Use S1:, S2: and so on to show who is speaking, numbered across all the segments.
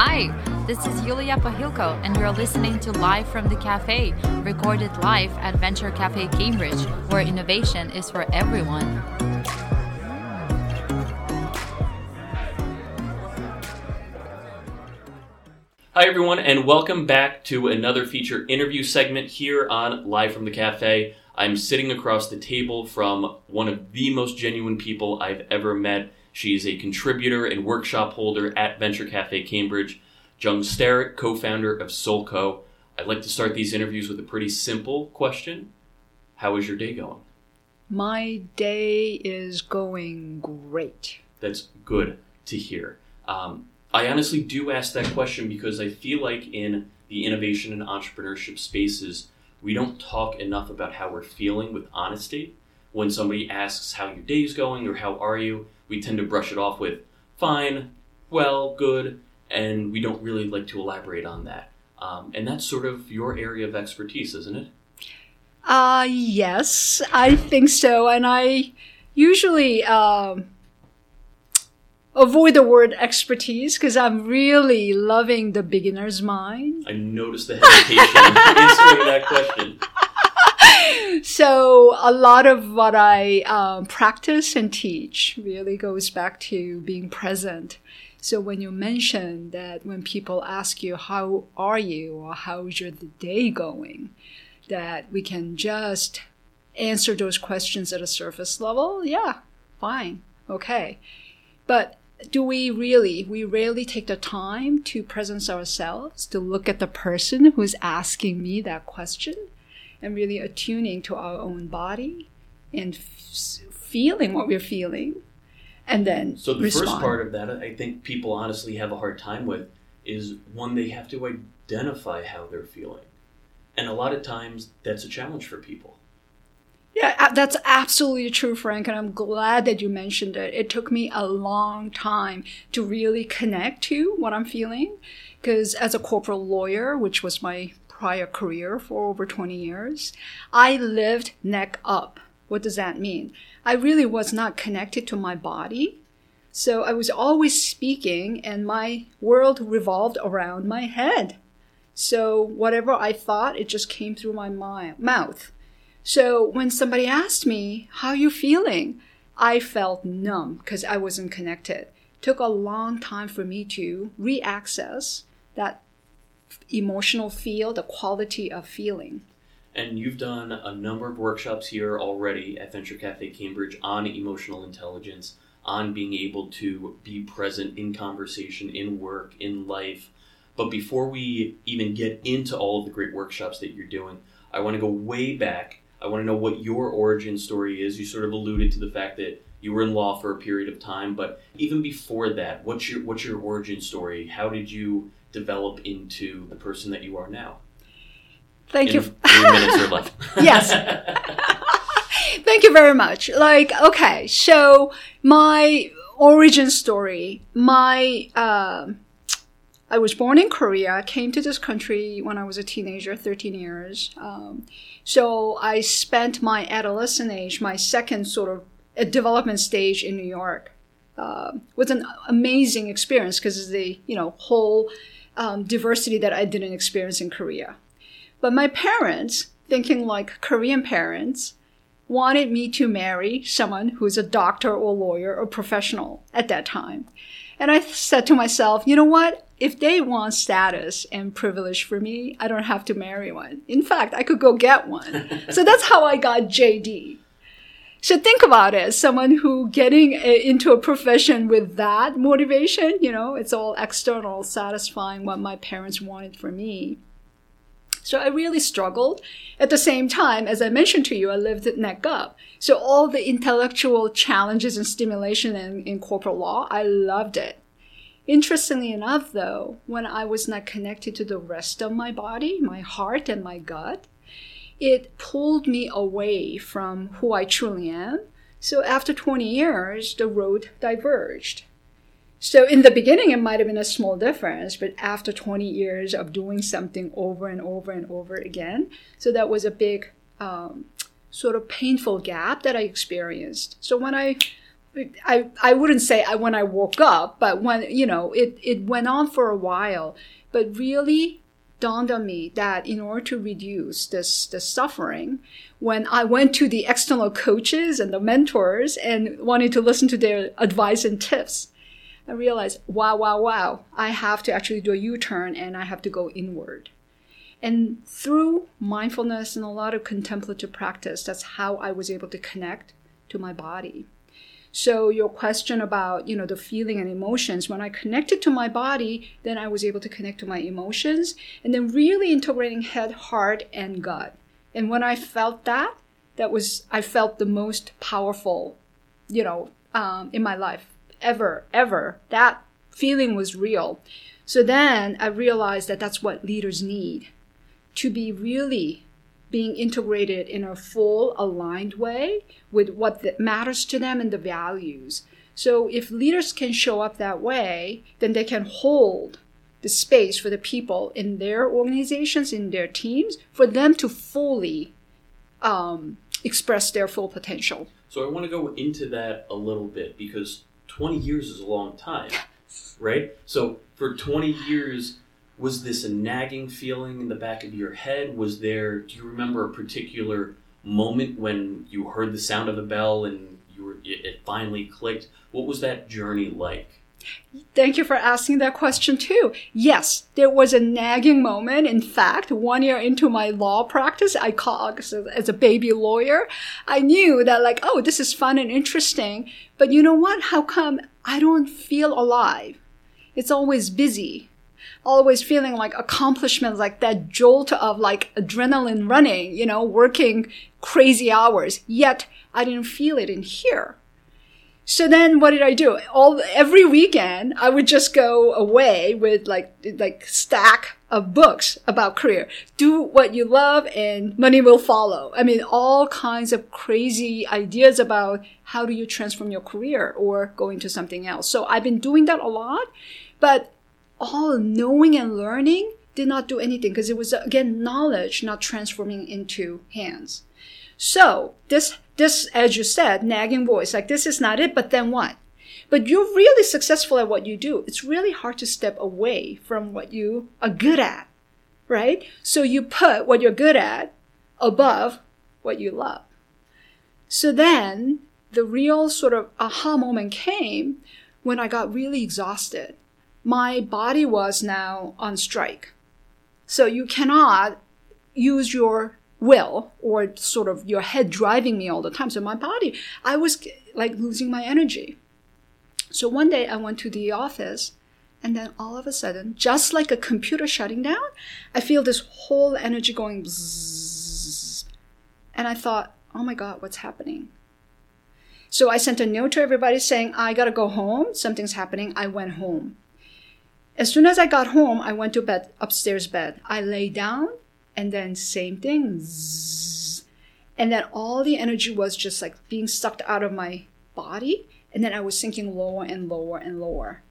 S1: Hi, this is Yulia Pahilko, and you're listening to Live from the Cafe, recorded live at Venture Cafe Cambridge, where innovation is for everyone.
S2: Hi, everyone, and welcome back to another feature interview segment here on Live from the Cafe. I'm sitting across the table from one of the most genuine people I've ever met. She's a contributor and workshop holder at Venture Cafe Cambridge. Jung Starrett, co founder of SoulCo. I'd like to start these interviews with a pretty simple question How is your day going?
S3: My day is going great.
S2: That's good to hear. Um, I honestly do ask that question because I feel like in the innovation and entrepreneurship spaces, we don't talk enough about how we're feeling with honesty. When somebody asks how your day's going or how are you, we tend to brush it off with fine, well, good, and we don't really like to elaborate on that. Um, and that's sort of your area of expertise, isn't it?
S3: Uh, yes, I think so. And I usually um, avoid the word expertise because I'm really loving the beginner's mind.
S2: I noticed the hesitation in answering that question.
S3: So a lot of what I um, practice and teach really goes back to being present. So when you mention that when people ask you how are you? or how's your day going, that we can just answer those questions at a surface level, yeah, fine, okay. But do we really, we rarely take the time to presence ourselves, to look at the person who's asking me that question and really attuning to our own body and f- feeling what we're feeling and then
S2: So the
S3: respond.
S2: first part of that, I think people honestly have a hard time with, is one they have to identify how they're feeling, and a lot of times that's a challenge for people.
S3: Yeah, that's absolutely true, Frank, and I'm glad that you mentioned it. It took me a long time to really connect to what I'm feeling, because as a corporate lawyer, which was my prior career for over 20 years, I lived neck up. What does that mean? I really was not connected to my body. So I was always speaking, and my world revolved around my head. So whatever I thought, it just came through my mouth. So when somebody asked me, How you feeling? I felt numb because I wasn't connected. Took a long time for me to re-access that emotional feel, the quality of feeling.
S2: And you've done a number of workshops here already at Venture Cafe Cambridge on emotional intelligence, on being able to be present in conversation, in work, in life. But before we even get into all of the great workshops that you're doing, I want to go way back. I want to know what your origin story is. You sort of alluded to the fact that you were in law for a period of time, but even before that, what's your what's your origin story? How did you develop into the person that you are now?
S3: Thank
S2: in
S3: you.
S2: Three minutes left.
S3: Yes. Thank you very much. Like, okay, so my origin story, my, um I was born in Korea, came to this country when I was a teenager, 13 years. Um, so I spent my adolescent age, my second sort of uh, development stage in New York. Uh, was an amazing experience because the, you know, whole um, diversity that I didn't experience in Korea. But my parents, thinking like Korean parents, wanted me to marry someone who's a doctor or lawyer or professional at that time. And I said to myself, you know what? If they want status and privilege for me, I don't have to marry one. In fact, I could go get one. so that's how I got JD. So think about it. Someone who getting a, into a profession with that motivation, you know, it's all external, satisfying what my parents wanted for me. So I really struggled. At the same time, as I mentioned to you, I lived at neck up. So all the intellectual challenges and stimulation in, in corporate law, I loved it. Interestingly enough, though, when I was not connected to the rest of my body, my heart and my gut, it pulled me away from who I truly am. So after 20 years, the road diverged. So in the beginning, it might have been a small difference, but after 20 years of doing something over and over and over again, so that was a big um, sort of painful gap that I experienced. So when I I, I wouldn't say I, when I woke up, but when, you know, it, it went on for a while, but really dawned on me that in order to reduce this, this suffering, when I went to the external coaches and the mentors and wanted to listen to their advice and tips, I realized, wow, wow, wow, I have to actually do a U turn and I have to go inward. And through mindfulness and a lot of contemplative practice, that's how I was able to connect to my body. So your question about, you know, the feeling and emotions, when I connected to my body, then I was able to connect to my emotions and then really integrating head, heart, and gut. And when I felt that, that was, I felt the most powerful, you know, um, in my life ever, ever. That feeling was real. So then I realized that that's what leaders need to be really being integrated in a full aligned way with what matters to them and the values. So if leaders can show up that way, then they can hold the space for the people in their organizations, in their teams, for them to fully um, express their full potential.
S2: So I want to go into that a little bit because 20 years is a long time, right? So for 20 years, was this a nagging feeling in the back of your head? Was there, do you remember a particular moment when you heard the sound of a bell and you were, it finally clicked? What was that journey like?
S3: Thank you for asking that question too. Yes, there was a nagging moment. In fact, one year into my law practice, I called as a baby lawyer. I knew that like, oh, this is fun and interesting. But you know what? How come I don't feel alive? It's always busy. Always feeling like accomplishments, like that jolt of like adrenaline running, you know, working crazy hours. Yet I didn't feel it in here. So then what did I do? All every weekend I would just go away with like like stack of books about career. Do what you love and money will follow. I mean all kinds of crazy ideas about how do you transform your career or go into something else. So I've been doing that a lot, but all knowing and learning did not do anything because it was again knowledge not transforming into hands. So this this, as you said, nagging voice, like this is not it, but then what? But you're really successful at what you do. It's really hard to step away from what you are good at, right? So you put what you're good at above what you love. So then the real sort of aha moment came when I got really exhausted. My body was now on strike. So you cannot use your will or sort of your head driving me all the time. So my body, I was like losing my energy. So one day I went to the office and then all of a sudden, just like a computer shutting down, I feel this whole energy going bzzz. And I thought, oh my God, what's happening? So I sent a note to everybody saying, I gotta go home. Something's happening. I went home. As soon as I got home, I went to bed, upstairs bed. I lay down and then same thing. Zzz, and then all the energy was just like being sucked out of my body and then i was sinking lower and lower and lower.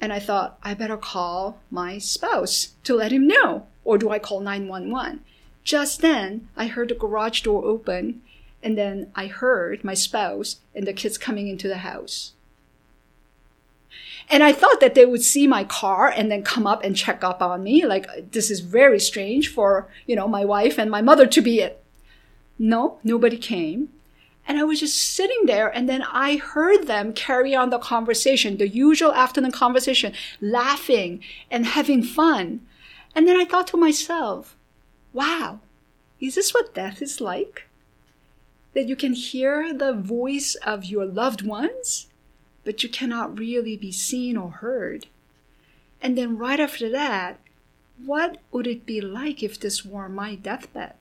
S3: And i thought i better call my spouse to let him know or do i call 911 just then i heard the garage door open and then i heard my spouse and the kids coming into the house and I thought that they would see my car and then come up and check up on me. Like, this is very strange for, you know, my wife and my mother to be it. No, nobody came. And I was just sitting there and then I heard them carry on the conversation, the usual afternoon conversation, laughing and having fun. And then I thought to myself, wow, is this what death is like? That you can hear the voice of your loved ones but you cannot really be seen or heard. And then right after that, what would it be like if this were my deathbed?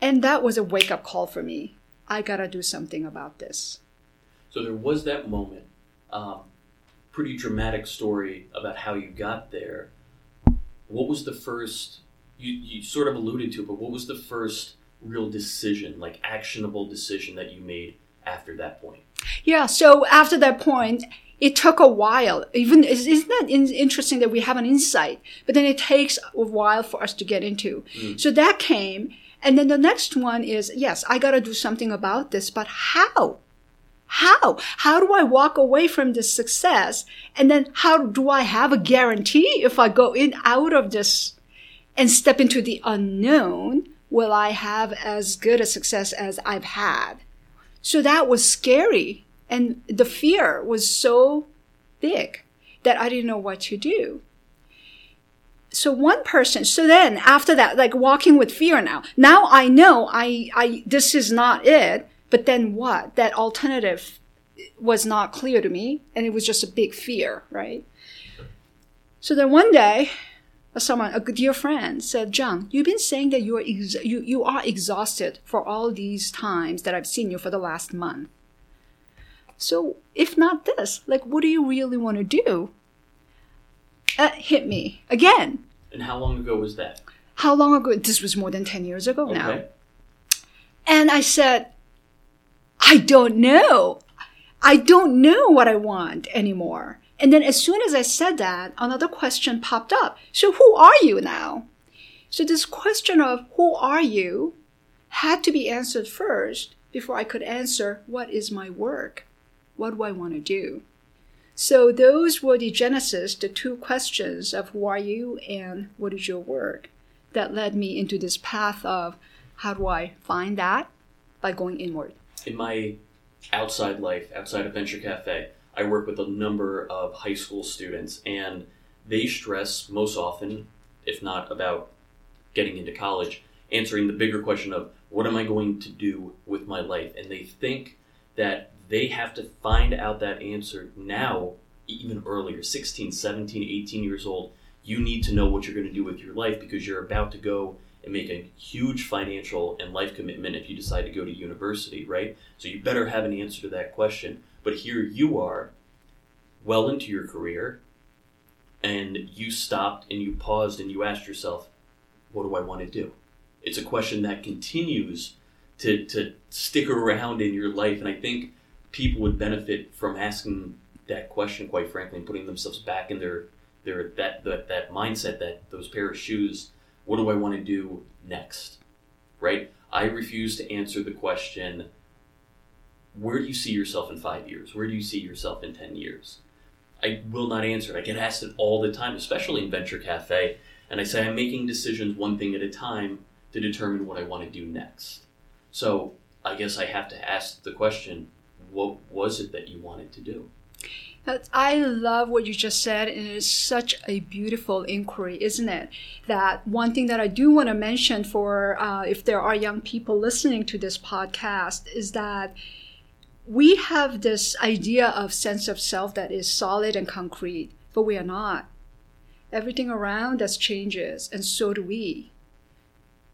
S3: And that was a wake up call for me. I gotta do something about this.
S2: So there was that moment. Um, pretty dramatic story about how you got there. What was the first, you, you sort of alluded to, but what was the first real decision, like actionable decision that you made after that point?
S3: Yeah. So after that point, it took a while. Even isn't that interesting that we have an insight, but then it takes a while for us to get into. Mm. So that came, and then the next one is yes, I got to do something about this, but how? How? How do I walk away from this success? And then how do I have a guarantee if I go in out of this and step into the unknown? Will I have as good a success as I've had? So that was scary. And the fear was so big that I didn't know what to do. So one person, so then after that, like walking with fear now, now I know I, I, this is not it. But then what? That alternative was not clear to me. And it was just a big fear, right? So then one day, someone, a dear friend said, John, you've been saying that you are, ex- you, you are exhausted for all these times that I've seen you for the last month. So if not this, like, what do you really want to do? Uh, hit me again.
S2: And how long ago was that?
S3: How long ago? This was more than 10 years ago
S2: Okay.
S3: now. And I said, I don't know. I don't know what I want anymore. And then as soon as I said that, another question popped up. So who are you now? So this question of who are you had to be answered first before I could answer what is my work? What do I want to do? So those were the genesis, the two questions of who are you and what is your work that led me into this path of how do I find that by going inward.
S2: In my outside life, outside of Venture Cafe, I work with a number of high school students, and they stress most often, if not about getting into college, answering the bigger question of what am I going to do with my life? And they think that they have to find out that answer now, even earlier 16, 17, 18 years old. You need to know what you're going to do with your life because you're about to go and make a huge financial and life commitment if you decide to go to university, right? So you better have an answer to that question. But here you are, well into your career, and you stopped and you paused and you asked yourself, what do I want to do? It's a question that continues to, to stick around in your life. And I think people would benefit from asking that question, quite frankly, and putting themselves back in their, their that, that, that mindset, that those pair of shoes. What do I want to do next? Right? I refuse to answer the question, where do you see yourself in five years? Where do you see yourself in 10 years? I will not answer it. I get asked it all the time, especially in Venture Cafe. And I say I'm making decisions one thing at a time to determine what I want to do next. So I guess I have to ask the question what was it that you wanted to do?
S3: I love what you just said, and it is such a beautiful inquiry, isn't it? That one thing that I do want to mention for uh, if there are young people listening to this podcast is that we have this idea of sense of self that is solid and concrete, but we are not. Everything around us changes, and so do we.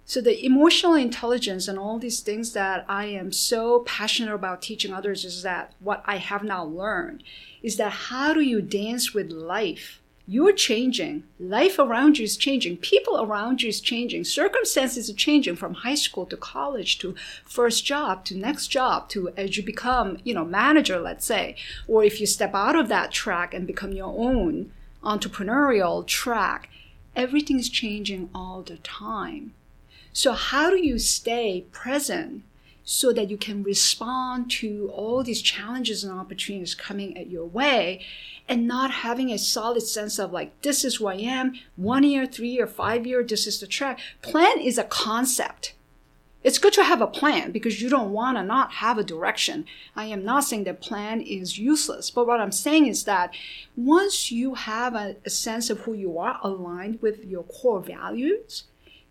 S3: So the emotional intelligence and all these things that I am so passionate about teaching others is that what I have now learned is that how do you dance with life? You're changing. Life around you is changing. People around you is changing. Circumstances are changing from high school to college to first job to next job to as you become, you know, manager, let's say, or if you step out of that track and become your own entrepreneurial track, everything is changing all the time. So, how do you stay present so that you can respond to all these challenges and opportunities coming at your way and not having a solid sense of like, this is who I am, one year, three year, five year, this is the track? Plan is a concept. It's good to have a plan because you don't want to not have a direction. I am not saying that plan is useless, but what I'm saying is that once you have a, a sense of who you are aligned with your core values,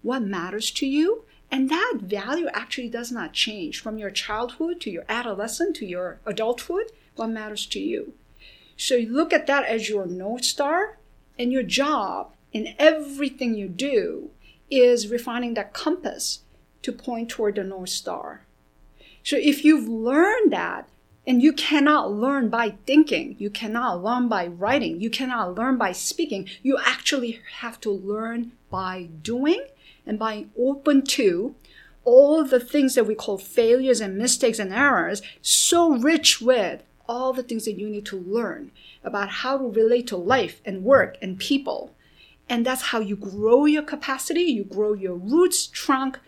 S3: what matters to you, and that value actually does not change from your childhood to your adolescent to your adulthood, what matters to you. So you look at that as your North Star, and your job in everything you do is refining that compass to point toward the North Star. So if you've learned that, and you cannot learn by thinking, you cannot learn by writing, you cannot learn by speaking, you actually have to learn by doing and by open to all the things that we call failures and mistakes and errors, so rich with all the things that you need to learn about how to relate to life and work and people. And that's how you grow your capacity, you grow your roots, trunk,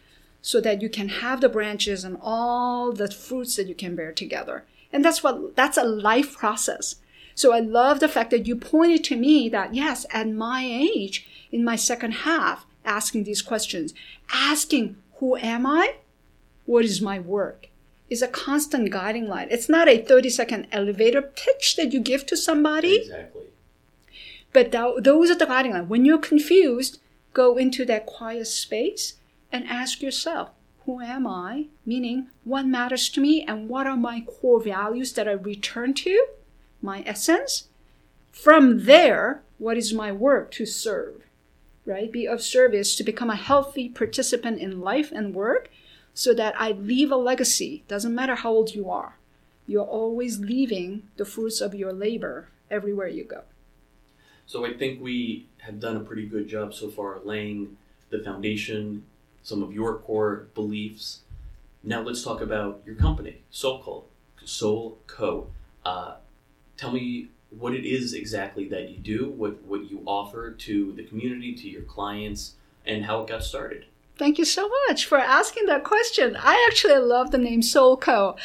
S3: so that you can have the branches and all the fruits that you can bear together. And that's what, that's a life process. So I love the fact that you pointed to me that yes, at my age, in my second half, asking these questions, asking, who am I? What is my work? Is a constant guiding light. It's not a 30 second elevator pitch that you give to somebody.
S2: Exactly.
S3: But th- those are the guiding light. When you're confused, go into that quiet space and ask yourself, who am I? Meaning, what matters to me and what are my core values that I return to? My essence. From there, what is my work to serve? Right? Be of service to become a healthy participant in life and work so that I leave a legacy. Doesn't matter how old you are. You're always leaving the fruits of your labor everywhere you go.
S2: So I think we have done a pretty good job so far laying the foundation, some of your core beliefs. Now let's talk about your company, SoulCo. Soul Co. Uh, tell me what it is exactly that you do, what, what you offer to the community, to your clients, and how it got started.
S3: Thank you so much for asking that question. I actually love the name SoulCo.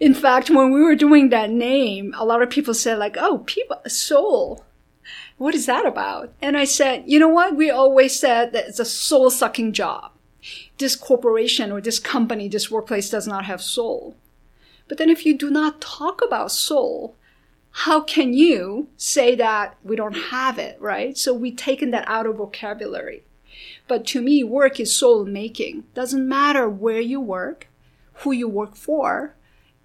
S3: In fact, when we were doing that name, a lot of people said like, "Oh, people soul. What is that about?" And I said, "You know what? We always said that it's a soul-sucking job. This corporation or this company, this workplace does not have soul. But then if you do not talk about soul, how can you say that we don't have it, right? So we've taken that out of vocabulary. But to me, work is soul making. Doesn't matter where you work, who you work for,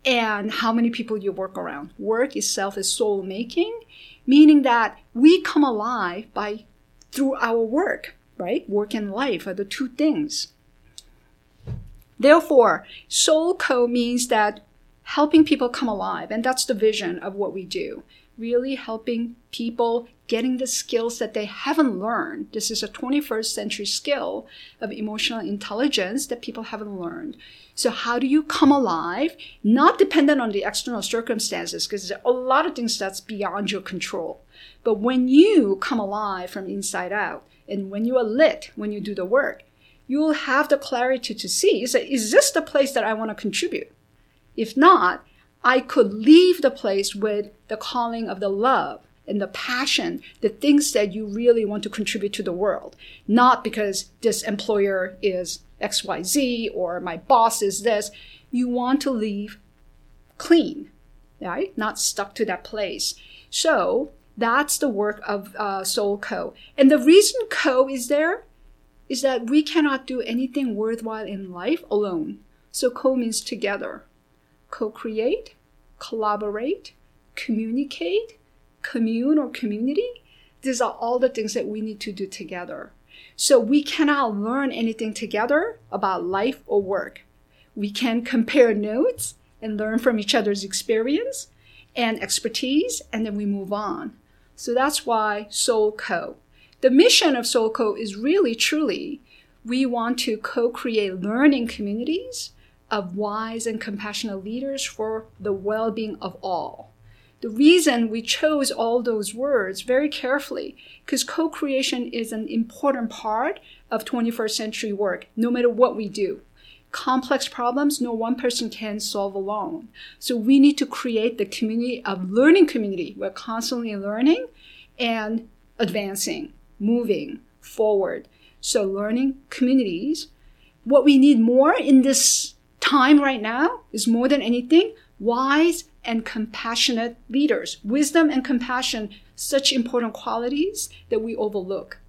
S3: and how many people you work around. Work itself is soul making, meaning that we come alive by through our work, right? Work and life are the two things. Therefore, soul co means that helping people come alive, and that's the vision of what we do. Really helping people getting the skills that they haven't learned. This is a 21st century skill of emotional intelligence that people haven't learned. So how do you come alive? Not dependent on the external circumstances, because there's a lot of things that's beyond your control. But when you come alive from inside out, and when you are lit, when you do the work, you'll have the clarity to see, is, is this the place that I want to contribute? If not, I could leave the place with the calling of the love and the passion, the things that you really want to contribute to the world, not because this employer is XYZ or my boss is this. You want to leave clean, right? Not stuck to that place. So that's the work of uh, Soul Co. And the reason Co is there is that we cannot do anything worthwhile in life alone. So Co means together. Co create, collaborate, communicate, commune or community, these are all the things that we need to do together. So we cannot learn anything together about life or work. We can compare notes and learn from each other's experience and expertise, and then we move on. So that's why Soul Co. The mission of Soul Co is really truly we want to co create learning communities of wise and compassionate leaders for the well being of all. The reason we chose all those words very carefully, because co-creation is an important part of 21st century work, no matter what we do. Complex problems, no one person can solve alone. So we need to create the community of learning community. We're constantly learning and advancing, moving forward. So learning communities. What we need more in this time right now is more than anything, wise and compassionate leaders. Wisdom and compassion, such important qualities that we overlook.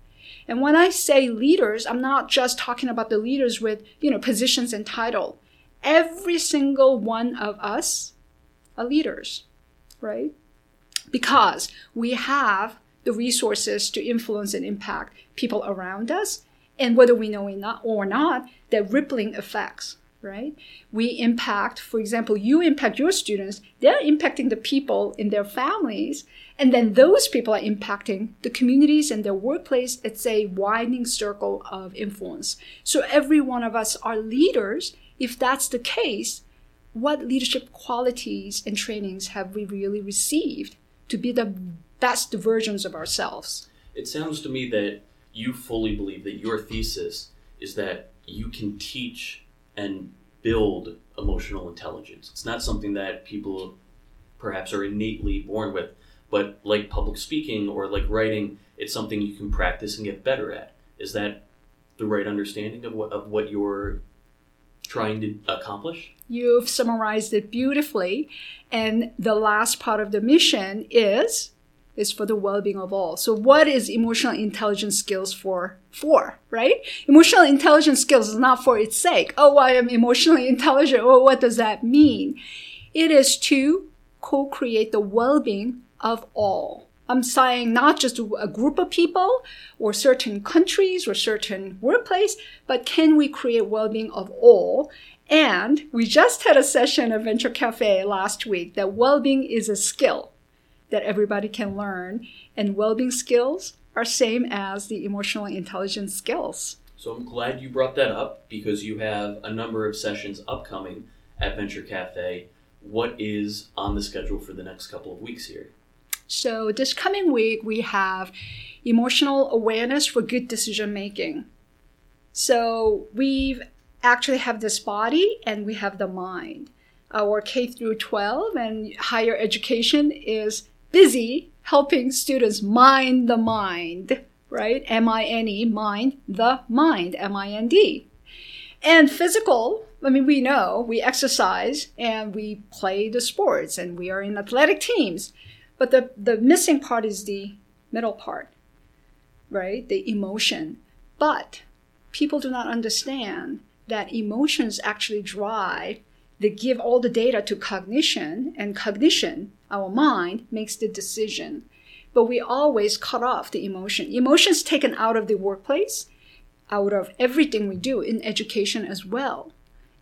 S3: And when I say leaders, I'm not just talking about the leaders with, you know, positions and title. Every single one of us are leaders, right? Because we have the resources to influence and impact people around us. And whether we know it or not, they're rippling effects right? We impact, for example, you impact your students, they're impacting the people in their families, and then those people are impacting the communities and their workplace. It's a widening circle of influence. So every one of us are leaders. If that's the case, what leadership qualities and trainings have we really received to be the best versions of ourselves?
S2: It sounds to me that you fully believe that your thesis is that you can teach and build emotional intelligence. It's not something that people perhaps are innately born with, but like public speaking or like writing, it's something you can practice and get better at. Is that the right understanding of what of what you're trying to accomplish?
S3: You've summarized it beautifully. And the last part of the mission is is for the well-being of all. So what is emotional intelligence skills for? For, right? Emotional intelligence skills is not for its sake. Oh, I am emotionally intelligent. Oh, what does that mean? It is to co-create the well-being of all. I'm saying not just a group of people or certain countries or certain workplace, but can we create well-being of all? And we just had a session at Venture Cafe last week that well-being is a skill that everybody can learn, and well-being skills are same as the emotional intelligence skills.
S2: So I'm glad you brought that up because you have a number of sessions upcoming at Venture Cafe. What is on the schedule for the next couple of weeks here?
S3: So this coming week we have emotional awareness for good decision making. So we actually have this body and we have the mind. Our K through 12 and higher education is busy helping students mind the mind, right? M I N E, mind the mind, M I N D. And physical, I mean, we know we exercise and we play the sports and we are in athletic teams. But the, the missing part is the middle part, right? The emotion. But people do not understand that emotions actually drive they give all the data to cognition, and cognition, our mind, makes the decision. But we always cut off the emotion. Emotions taken out of the workplace, out of everything we do in education as well.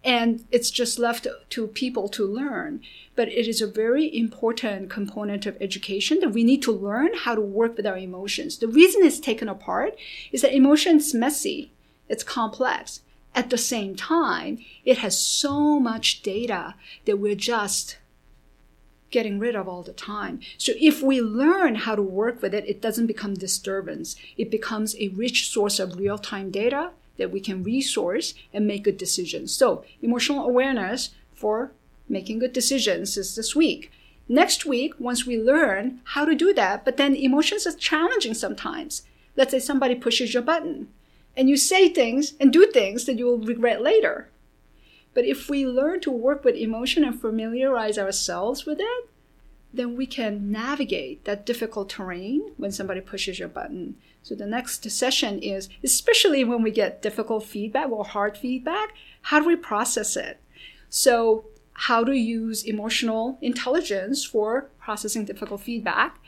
S3: And it's just left to people to learn. But it is a very important component of education that we need to learn how to work with our emotions. The reason it's taken apart is that emotions messy, it's complex at the same time, it has so much data that we're just getting rid of all the time. So if we learn how to work with it, it doesn't become disturbance. It becomes a rich source of real-time data that we can resource and make good decisions. So emotional awareness for making good decisions is this week. Next week, once we learn how to do that, but then emotions are challenging sometimes. Let's say somebody pushes your button and you say things and do things that you will regret later. But if we learn to work with emotion and familiarize ourselves with it, then we can navigate that difficult terrain when somebody pushes your button. So the next session is, especially when we get difficult feedback or hard feedback, how do we process it? So how to use emotional intelligence for processing difficult feedback.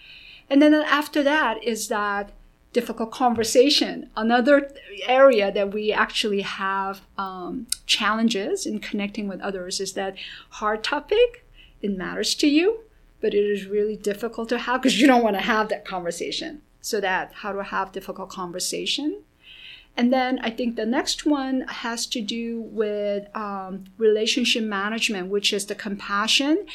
S3: And then after that is that difficult conversation. Another area that we actually have um, challenges in connecting with others is that hard topic, it matters to you, but it is really difficult to have because you don't want to have that conversation. So that how to have difficult conversation. And then I think the next one has to do with um, relationship management, which is the compassion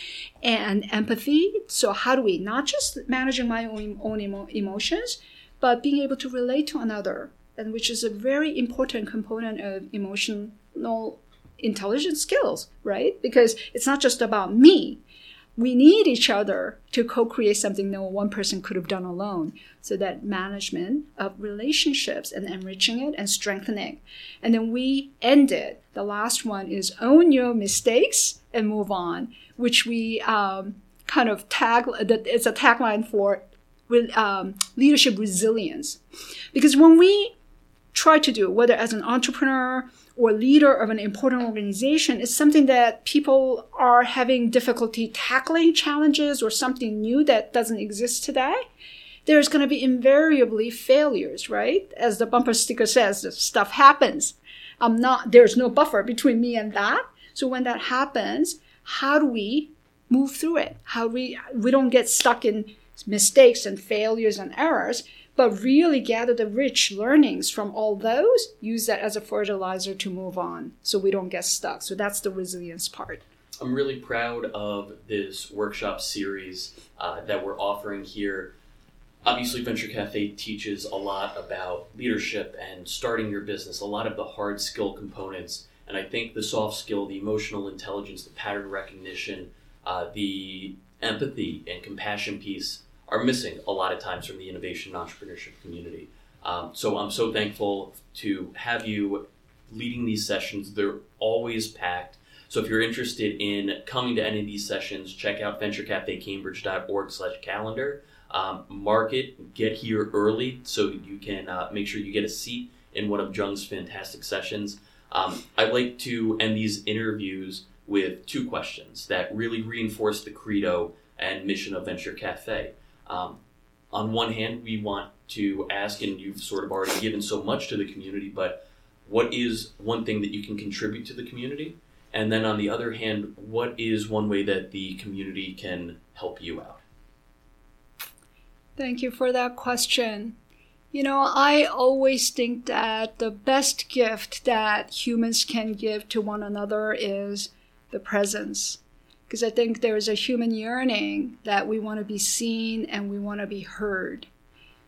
S3: and empathy. So how do we not just managing my own, own emo- emotions, but being able to relate to another, and which is a very important component of emotional intelligence skills, right? Because it's not just about me. We need each other to co-create something no one person could have done alone. So that management of relationships and enriching it and strengthening. And then we end it. The last one is own your mistakes and move on, which we um, kind of tag. It's a tagline for um, leadership resilience. Because when we try to do, whether as an entrepreneur or leader of an important organization, it's something that people are having difficulty tackling challenges or something new that doesn't exist today. There's going to be invariably failures, right? As the bumper sticker says, stuff happens. I'm not, there's no buffer between me and that. So when that happens, how do we move through it? How do we, we don't get stuck in mistakes and failures and errors, but really gather the rich learnings from all those, use that as a fertilizer to move on so we don't get stuck. So that's the resilience part.
S2: I'm really proud of this workshop series uh, that we're offering here. Obviously, Venture Cafe teaches a lot about leadership and starting your business, a lot of the hard skill components. And I think the soft skill, the emotional intelligence, the pattern recognition, uh, the empathy and compassion piece are missing a lot of times from the innovation and entrepreneurship community. Um, so I'm so thankful to have you leading these sessions. They're always packed. So if you're interested in coming to any of these sessions, check out venturecafecambridge.org slash calendar. Um, mark it, get here early so you can uh, make sure you get a seat in one of Jung's fantastic sessions. Um, I'd like to end these interviews with two questions that really reinforce the credo and mission of Venture Cafe. Um, on one hand, we want to ask, and you've sort of already given so much to the community, but what is one thing that you can contribute to the community? And then on the other hand, what is one way that the community can help you out?
S3: Thank you for that question. You know, I always think that the best gift that humans can give to one another is the presence. Because I think there is a human yearning that we want to be seen and we want to be heard.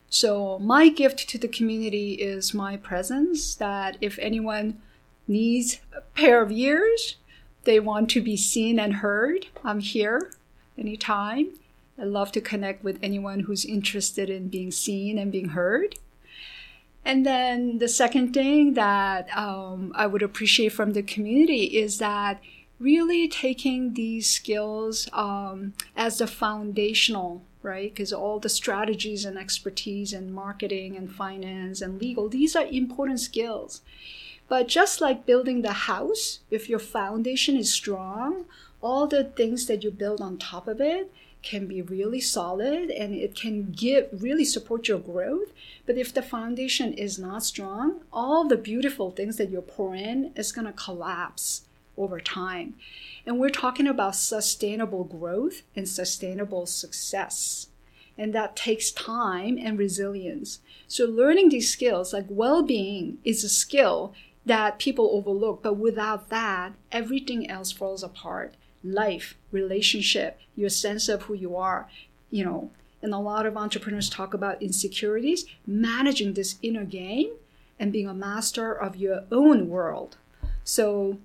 S3: So, my gift to the community is my presence. That if anyone needs a pair of ears, they want to be seen and heard, I'm here anytime. I love to connect with anyone who's interested in being seen and being heard. And then the second thing that um, I would appreciate from the community is that really taking these skills um, as the foundational, right? Because all the strategies and expertise and marketing and finance and legal, these are important skills. But just like building the house, if your foundation is strong, all the things that you build on top of it can be really solid and it can give really support your growth. But if the foundation is not strong, all the beautiful things that you pour in is going to collapse over time. And we're talking about sustainable growth and sustainable success. And that takes time and resilience. So, learning these skills, like well being, is a skill that people overlook. But without that, everything else falls apart life, relationship, your sense of who you are, you know. And a lot of entrepreneurs talk about insecurities, managing this inner game and being a master of your own world. So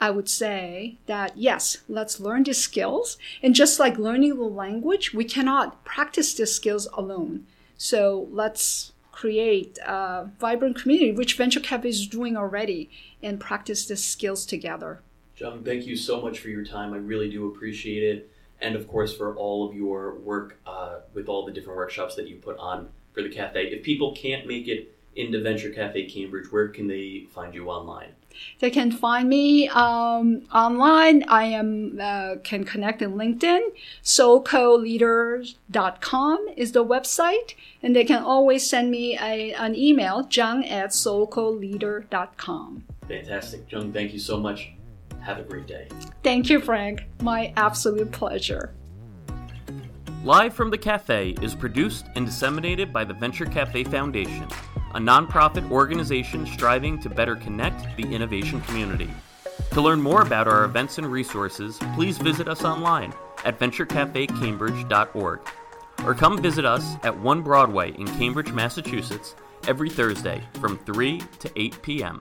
S3: I would say that yes, let's learn these skills. And just like learning the language, we cannot practice these skills alone. So let's create a vibrant community, which Venture Cafe is doing already, and practice these skills together.
S2: Jung, thank you so much for your time. I really do appreciate it. And of course, for all of your work uh, with all the different workshops that you put on for the cafe. If people can't make it into Venture Cafe Cambridge, where can they find you online?
S3: They can find me um, online. I am uh, can connect in LinkedIn. SoulCoLeaders.com is the website, and they can always send me a, an email, jung at SoulCoLeader.com.
S2: Fantastic. Jung, thank you so much. Have a great day.
S3: Thank you, Frank. My absolute pleasure.
S2: Live from the Cafe is produced and disseminated by the Venture Cafe Foundation, a nonprofit organization striving to better connect the innovation community. To learn more about our events and resources, please visit us online at venturecafecambridge.org or come visit us at 1 Broadway in Cambridge, Massachusetts every Thursday from 3 to 8 p.m.